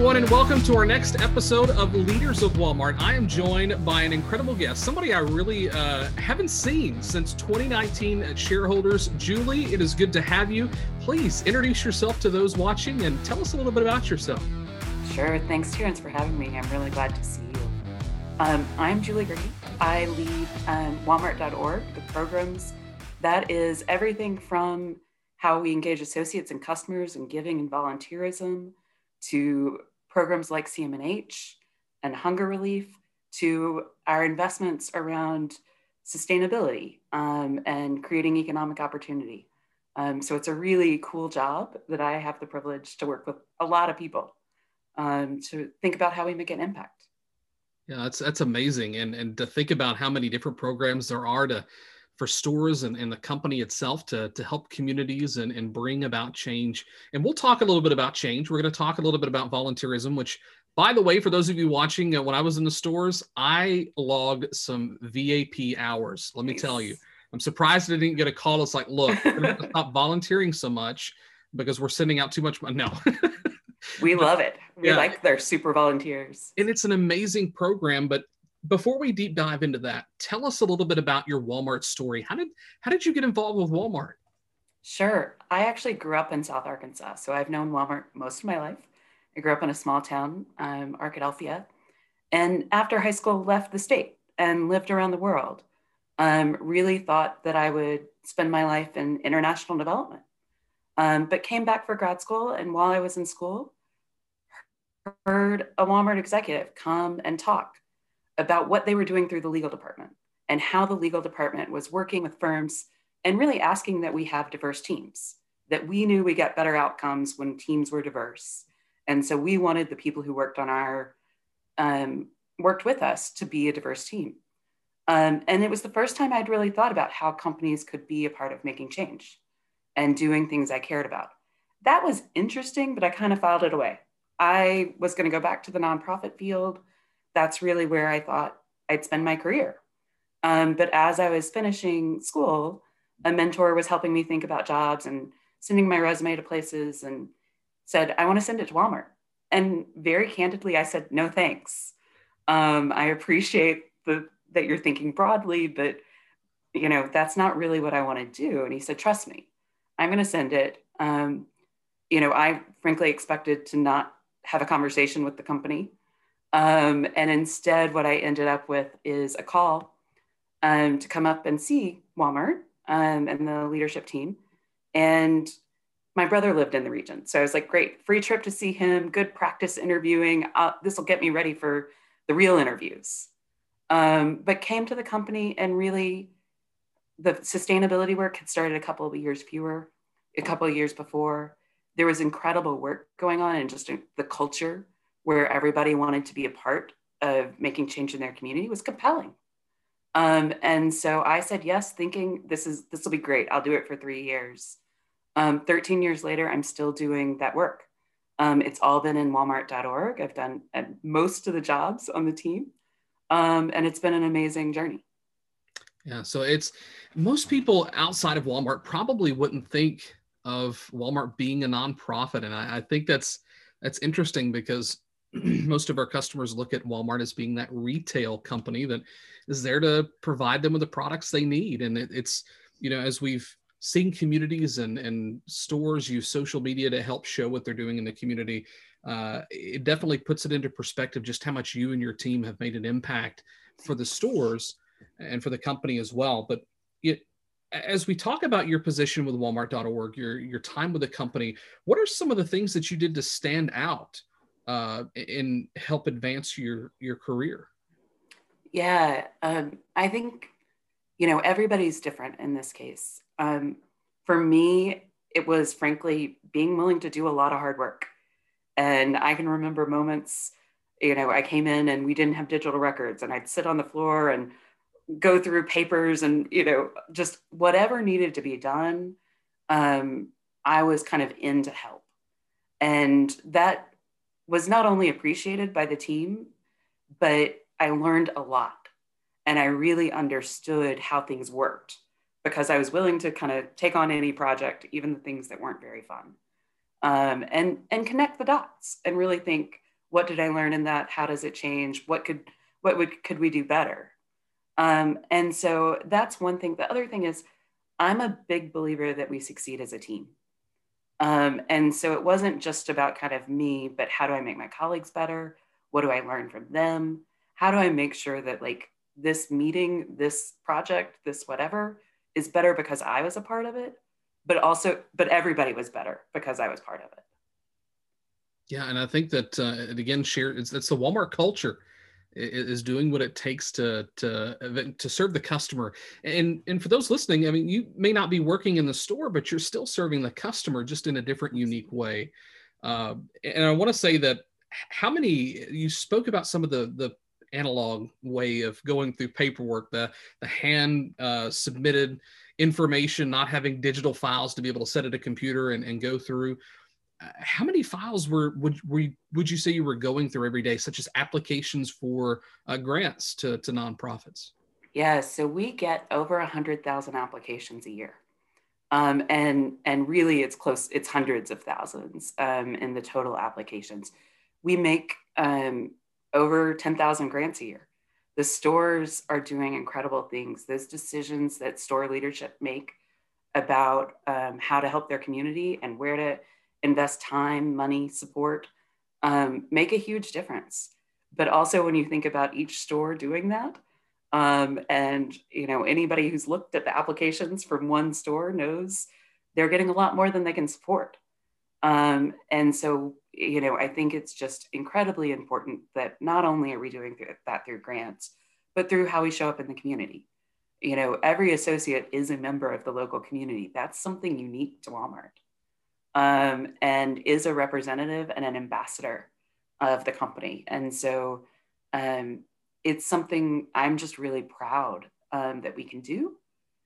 everyone, and welcome to our next episode of Leaders of Walmart. I am joined by an incredible guest, somebody I really uh, haven't seen since 2019 at Shareholders. Julie, it is good to have you. Please introduce yourself to those watching and tell us a little bit about yourself. Sure. Thanks, Terrence, for having me. I'm really glad to see you. Um, I'm Julie Gehrki. I lead um, Walmart.org, the programs that is everything from how we engage associates and customers and giving and volunteerism to programs like CM&H and hunger relief to our investments around sustainability um, and creating economic opportunity. Um, so it's a really cool job that I have the privilege to work with a lot of people um, to think about how we make an impact. Yeah, that's that's amazing, and and to think about how many different programs there are to for stores and, and the company itself to, to help communities and, and bring about change. And we'll talk a little bit about change. We're going to talk a little bit about volunteerism, which, by the way, for those of you watching, uh, when I was in the stores, I logged some VAP hours. Let me nice. tell you, I'm surprised I didn't get a call. It's like, look, stop volunteering so much because we're sending out too much money. No. we love it. We yeah. like their super volunteers. And it's an amazing program, but before we deep dive into that, tell us a little bit about your Walmart story. How did how did you get involved with Walmart? Sure. I actually grew up in South Arkansas, so I've known Walmart most of my life. I grew up in a small town, um, Arkadelphia, and after high school, left the state and lived around the world. Um, really thought that I would spend my life in international development, um, but came back for grad school. And while I was in school, heard a Walmart executive come and talk about what they were doing through the legal department and how the legal department was working with firms and really asking that we have diverse teams, that we knew we get better outcomes when teams were diverse. And so we wanted the people who worked on our, um, worked with us to be a diverse team. Um, and it was the first time I'd really thought about how companies could be a part of making change and doing things I cared about. That was interesting, but I kind of filed it away. I was going to go back to the nonprofit field that's really where I thought I'd spend my career. Um, but as I was finishing school, a mentor was helping me think about jobs and sending my resume to places and said, I want to send it to Walmart. And very candidly, I said, no, thanks. Um, I appreciate the, that you're thinking broadly, but you know, that's not really what I want to do. And he said, trust me, I'm going to send it. Um, you know, I frankly expected to not have a conversation with the company. Um, and instead, what I ended up with is a call um, to come up and see Walmart um, and the leadership team. And my brother lived in the region. So I was like, great, free trip to see him, good practice interviewing. Uh, this will get me ready for the real interviews. Um, but came to the company and really the sustainability work had started a couple of years fewer, a couple of years before. There was incredible work going on and just the culture where everybody wanted to be a part of making change in their community was compelling. Um, and so I said yes, thinking this is this will be great. I'll do it for three years. Um, 13 years later, I'm still doing that work. Um, it's all been in Walmart.org. I've done uh, most of the jobs on the team, um, and it's been an amazing journey. Yeah, so it's most people outside of Walmart probably wouldn't think of Walmart being a nonprofit, and I, I think that's that's interesting because most of our customers look at Walmart as being that retail company that is there to provide them with the products they need. And it, it's, you know, as we've seen communities and, and stores use social media to help show what they're doing in the community, uh, it definitely puts it into perspective just how much you and your team have made an impact for the stores and for the company as well. But it, as we talk about your position with walmart.org your your time with the company what are some of the things that you did to stand out uh, and help advance your your career? Yeah, um, I think you know everybody's different in this case. Um, for me, it was frankly being willing to do a lot of hard work, and I can remember moments. You know, I came in and we didn't have digital records, and I'd sit on the floor and go through papers and you know just whatever needed to be done. Um, I was kind of in to help, and that was not only appreciated by the team, but I learned a lot. And I really understood how things worked because I was willing to kind of take on any project, even the things that weren't very fun, um, and, and connect the dots and really think, what did I learn in that? How does it change? What could what would could we do better? Um, and so that's one thing. The other thing is, I'm a big believer that we succeed as a team. Um, and so it wasn't just about kind of me, but how do I make my colleagues better? What do I learn from them? How do I make sure that like this meeting, this project, this whatever is better because I was a part of it, but also, but everybody was better because I was part of it. Yeah, and I think that uh, again, share it's, it's the Walmart culture is doing what it takes to to to serve the customer. And and for those listening i mean you may not be working in the store but you're still serving the customer just in a different unique way. Uh, and i want to say that how many you spoke about some of the the analog way of going through paperwork the the hand uh, submitted information not having digital files to be able to set at a computer and, and go through how many files were would were you, would you say you were going through every day, such as applications for uh, grants to to nonprofits? Yeah, so we get over a hundred thousand applications a year, um, and and really it's close. It's hundreds of thousands um, in the total applications. We make um, over ten thousand grants a year. The stores are doing incredible things. Those decisions that store leadership make about um, how to help their community and where to invest time, money, support, um, make a huge difference. But also when you think about each store doing that, um, and you know anybody who's looked at the applications from one store knows they're getting a lot more than they can support. Um, and so you know I think it's just incredibly important that not only are we doing that through grants, but through how we show up in the community. You know, every associate is a member of the local community. That's something unique to Walmart um, and is a representative and an ambassador of the company. And so um, it's something I'm just really proud um, that we can do.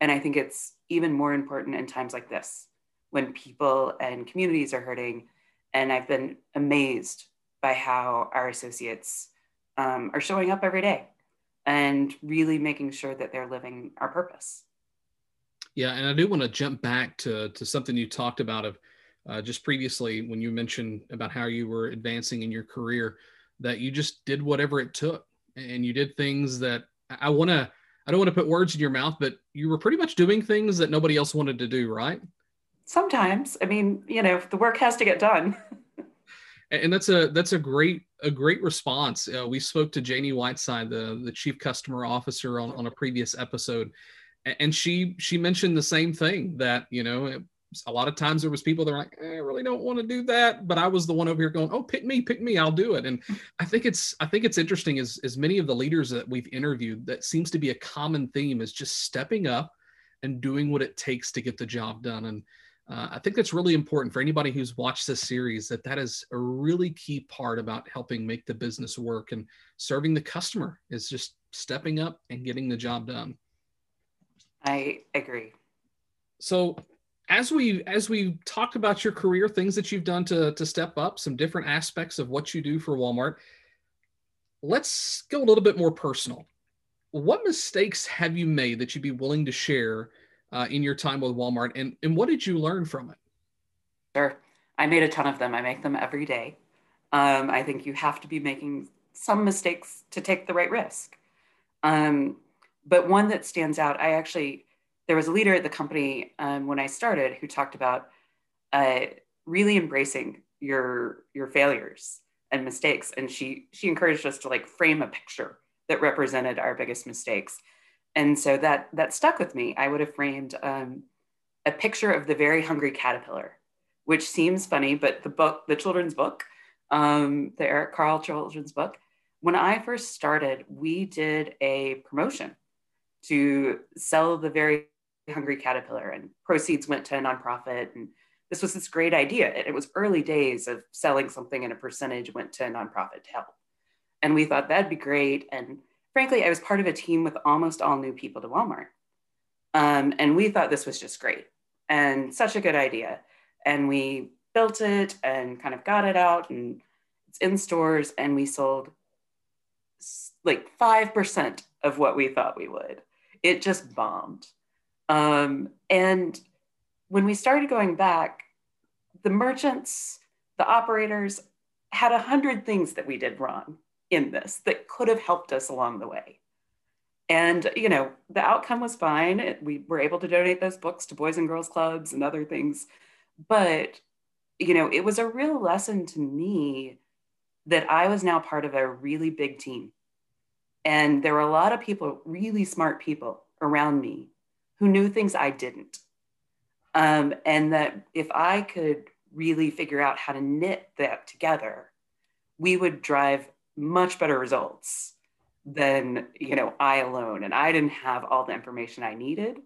And I think it's even more important in times like this when people and communities are hurting. And I've been amazed by how our associates um, are showing up every day and really making sure that they're living our purpose. Yeah, and I do want to jump back to, to something you talked about of uh, just previously when you mentioned about how you were advancing in your career that you just did whatever it took and you did things that i want to i don't want to put words in your mouth but you were pretty much doing things that nobody else wanted to do right? Sometimes. I mean you know the work has to get done. And that's a that's a great a great response. Uh, we spoke to Janey Whiteside the the chief customer officer on, on a previous episode and she she mentioned the same thing that you know a lot of times there was people that were like, eh, I really don't want to do that, but I was the one over here going, oh, pick me, pick me, I'll do it. And I think it's I think it's interesting as as many of the leaders that we've interviewed that seems to be a common theme is just stepping up and doing what it takes to get the job done. And uh, I think that's really important for anybody who's watched this series that that is a really key part about helping make the business work and serving the customer is just stepping up and getting the job done. I agree. So as we as we talk about your career things that you've done to to step up some different aspects of what you do for walmart let's go a little bit more personal. What mistakes have you made that you'd be willing to share uh, in your time with walmart and and what did you learn from it? Sure. I made a ton of them. I make them every day. Um, i think you have to be making some mistakes to take the right risk. Um, but one that stands out i actually there was a leader at the company um, when I started who talked about uh, really embracing your your failures and mistakes, and she she encouraged us to like frame a picture that represented our biggest mistakes, and so that that stuck with me. I would have framed um, a picture of the very hungry caterpillar, which seems funny, but the book, the children's book, um, the Eric Carle children's book. When I first started, we did a promotion to sell the very Hungry Caterpillar, and proceeds went to a nonprofit. And this was this great idea. It, it was early days of selling something and a percentage went to a nonprofit to help. And we thought that'd be great. And frankly, I was part of a team with almost all new people to Walmart. Um, and we thought this was just great and such a good idea. And we built it and kind of got it out and it's in stores and we sold like 5% of what we thought we would. It just bombed. Um, and when we started going back, the merchants, the operators, had a hundred things that we did wrong in this that could have helped us along the way. And, you know, the outcome was fine. We were able to donate those books to Boys and Girls Clubs and other things. But, you know, it was a real lesson to me that I was now part of a really big team. And there were a lot of people, really smart people around me who knew things I didn't. Um, and that if I could really figure out how to knit that together, we would drive much better results than you know I alone. And I didn't have all the information I needed,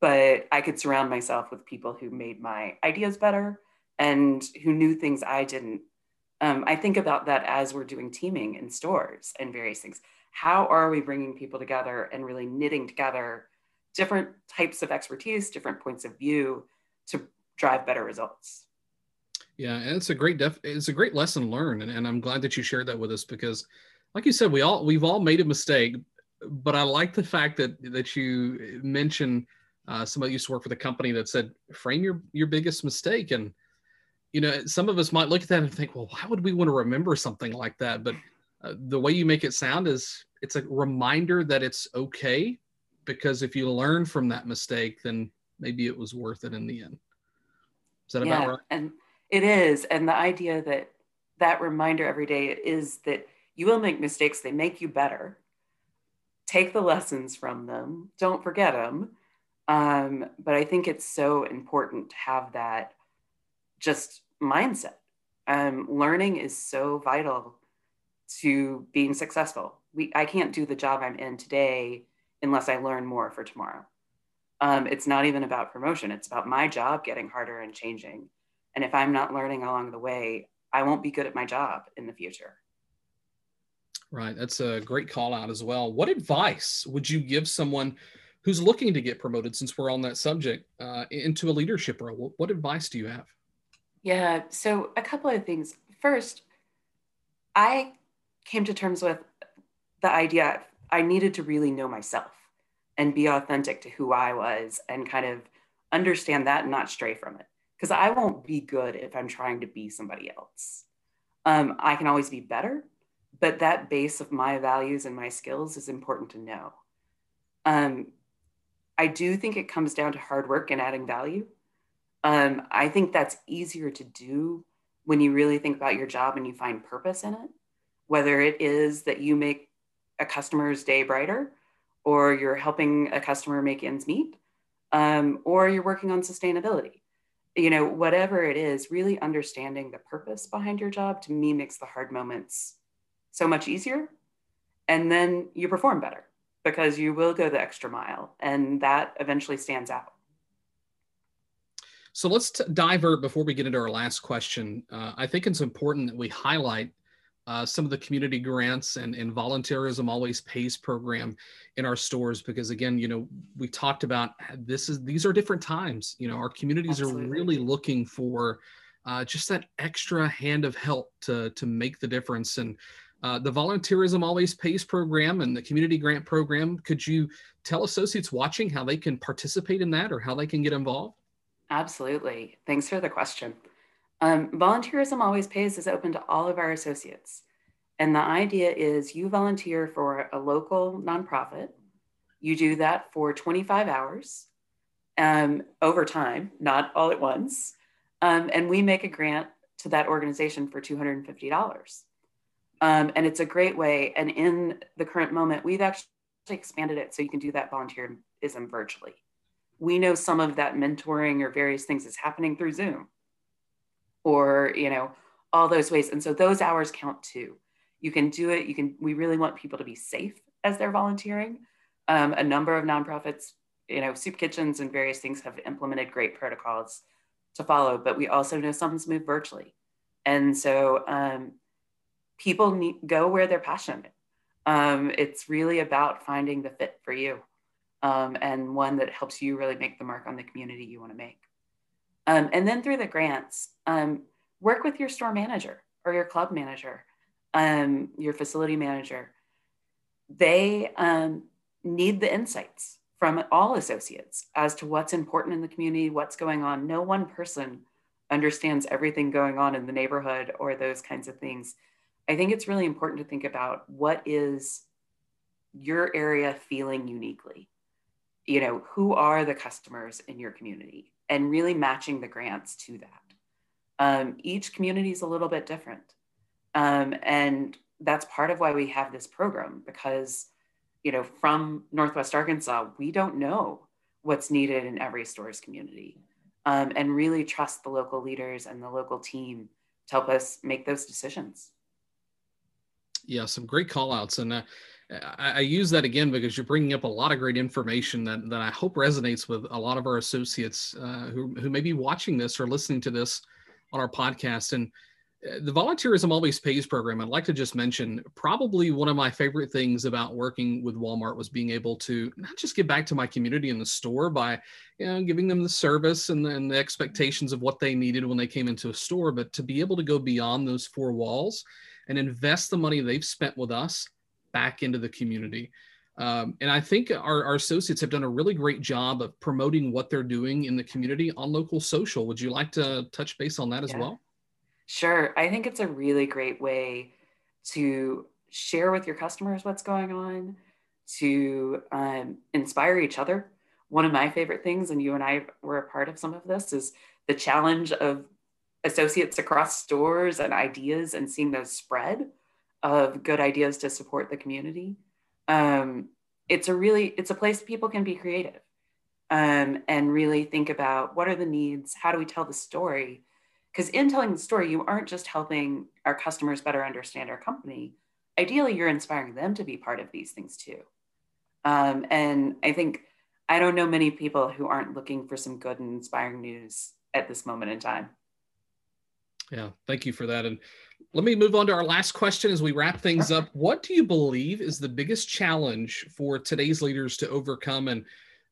but I could surround myself with people who made my ideas better and who knew things I didn't. Um, I think about that as we're doing teaming in stores and various things. How are we bringing people together and really knitting together different types of expertise, different points of view to drive better results? Yeah, and it's a great def- it's a great lesson learned, and, and I'm glad that you shared that with us because, like you said, we all we've all made a mistake, but I like the fact that that you mentioned uh, somebody used to work for the company that said frame your your biggest mistake, and you know some of us might look at that and think, well, why would we want to remember something like that? But uh, the way you make it sound is it's a reminder that it's okay because if you learn from that mistake, then maybe it was worth it in the end. Is that yeah, about right? And it is. And the idea that that reminder every day is that you will make mistakes, they make you better. Take the lessons from them, don't forget them. Um, but I think it's so important to have that just mindset. Um, learning is so vital to being successful. We, I can't do the job I'm in today unless I learn more for tomorrow. Um, it's not even about promotion, it's about my job getting harder and changing. And if I'm not learning along the way, I won't be good at my job in the future. Right. That's a great call out as well. What advice would you give someone who's looking to get promoted, since we're on that subject, uh, into a leadership role? What, what advice do you have? Yeah. So, a couple of things. First, I came to terms with the idea I needed to really know myself and be authentic to who I was and kind of understand that and not stray from it because I won't be good if I'm trying to be somebody else. Um, I can always be better, but that base of my values and my skills is important to know. Um, I do think it comes down to hard work and adding value. Um, I think that's easier to do when you really think about your job and you find purpose in it, whether it is that you make a customer's day brighter, or you're helping a customer make ends meet, um, or you're working on sustainability you know, whatever it is, really understanding the purpose behind your job to me makes the hard moments so much easier. And then you perform better because you will go the extra mile and that eventually stands out. So let's divert before we get into our last question. Uh, I think it's important that we highlight uh, some of the community grants and, and volunteerism always pays program in our stores because again you know we talked about this is these are different times. You know our communities Absolutely. are really looking for uh, just that extra hand of help to to make the difference. And uh, the volunteerism always pays program and the community grant program. Could you tell associates watching how they can participate in that or how they can get involved? Absolutely. Thanks for the question um, volunteerism always pays is open to all of our associates. And the idea is you volunteer for a local nonprofit. You do that for 25 hours um, over time, not all at once. Um, and we make a grant to that organization for $250. Um, and it's a great way. And in the current moment, we've actually expanded it so you can do that volunteerism virtually. We know some of that mentoring or various things is happening through Zoom or you know all those ways. And so those hours count too. You can do it. You can we really want people to be safe as they're volunteering. Um, a number of nonprofits you know soup kitchens and various things have implemented great protocols to follow but we also know some's moved virtually. And so um, people need go where they're passionate. Um, it's really about finding the fit for you um, and one that helps you really make the mark on the community you want to make um, and then through the grants, um, work with your store manager or your club manager, um, your facility manager. They um, need the insights from all associates as to what's important in the community, what's going on. No one person understands everything going on in the neighborhood or those kinds of things. I think it's really important to think about what is your area feeling uniquely. You know, who are the customers in your community and really matching the grants to that. Um, each community is a little bit different. Um, and that's part of why we have this program because, you know, from Northwest Arkansas, we don't know what's needed in every store's community um, and really trust the local leaders and the local team to help us make those decisions. Yeah, some great call outs. And uh, I, I, use that again because you're bringing up a lot of great information that, that I hope resonates with a lot of our associates uh, who, who may be watching this or listening to this on our podcast. And the volunteerism always pays program i'd like to just mention probably one of my favorite things about working with walmart was being able to not just give back to my community in the store by you know giving them the service and, and the expectations of what they needed when they came into a store but to be able to go beyond those four walls and invest the money they've spent with us back into the community um, and I think our, our, associates have done a really great job of promoting what they're doing in the community on local social. Would you like to touch base on that as yeah. well? Sure. I think it's a really great way to share with your customers what's going on, to um, inspire each other. One of my favorite things, and you and I were a part of some of this, is the challenge of associates across stores and ideas and seeing those spread of good ideas to support the community. Um, it's a really it's a place people can be creative um, and really think about what are the needs, how do we tell the story because in telling the story, you aren't just helping our customers better understand our company. Ideally, you're inspiring them to be part of these things too. Um, and I think I don't know many people who aren't looking for some good and inspiring news at this moment in time. Yeah, thank you for that. And let me move on to our last question as we wrap things up. What do you believe is the biggest challenge for today's leaders to overcome? And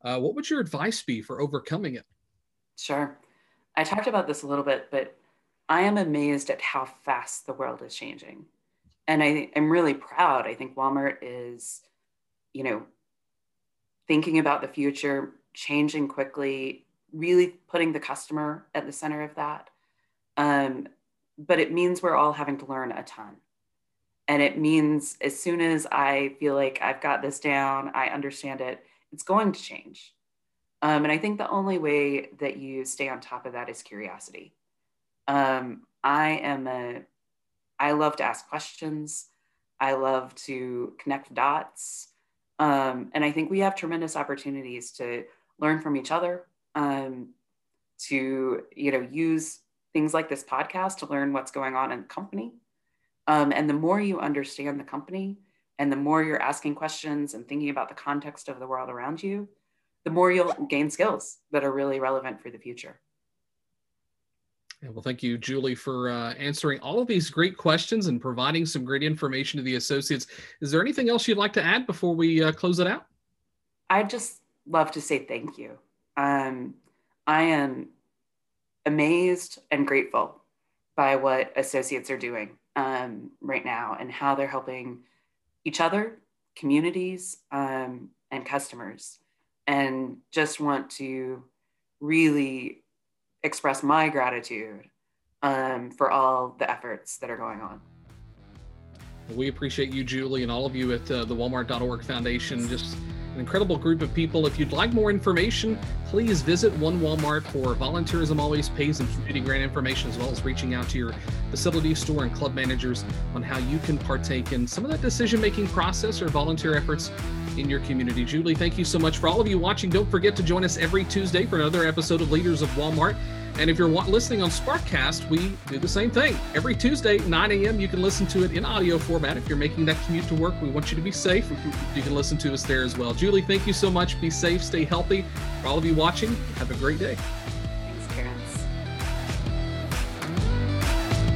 uh, what would your advice be for overcoming it? Sure. I talked about this a little bit, but I am amazed at how fast the world is changing. And I am really proud. I think Walmart is, you know, thinking about the future, changing quickly, really putting the customer at the center of that. Um, but it means we're all having to learn a ton. And it means as soon as I feel like I've got this down, I understand it, it's going to change. Um, and I think the only way that you stay on top of that is curiosity. Um, I am a, I love to ask questions. I love to connect dots. Um, and I think we have tremendous opportunities to learn from each other, um, to, you know, use things like this podcast to learn what's going on in the company. Um, and the more you understand the company and the more you're asking questions and thinking about the context of the world around you, the more you'll gain skills that are really relevant for the future. Yeah, well, thank you, Julie, for uh, answering all of these great questions and providing some great information to the associates. Is there anything else you'd like to add before we uh, close it out? I'd just love to say thank you. Um, I am amazed and grateful by what associates are doing um, right now and how they're helping each other, communities, um, and customers and just want to really express my gratitude um, for all the efforts that are going on. We appreciate you, Julie, and all of you at uh, the Walmart.org Foundation. Just an incredible group of people. If you'd like more information, please visit One Walmart for volunteerism always pays and community grant information, as well as reaching out to your facility, store, and club managers on how you can partake in some of that decision making process or volunteer efforts in your community. Julie, thank you so much. For all of you watching, don't forget to join us every Tuesday for another episode of Leaders of Walmart. And if you're listening on Sparkcast, we do the same thing. Every Tuesday, 9 a.m., you can listen to it in audio format. If you're making that commute to work, we want you to be safe. You can listen to us there as well. Julie, thank you so much. Be safe, stay healthy. For all of you watching, have a great day.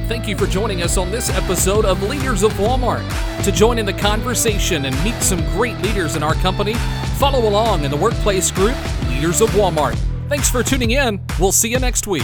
Thank you for joining us on this episode of Leaders of Walmart. To join in the conversation and meet some great leaders in our company, follow along in the workplace group Leaders of Walmart. Thanks for tuning in. We'll see you next week.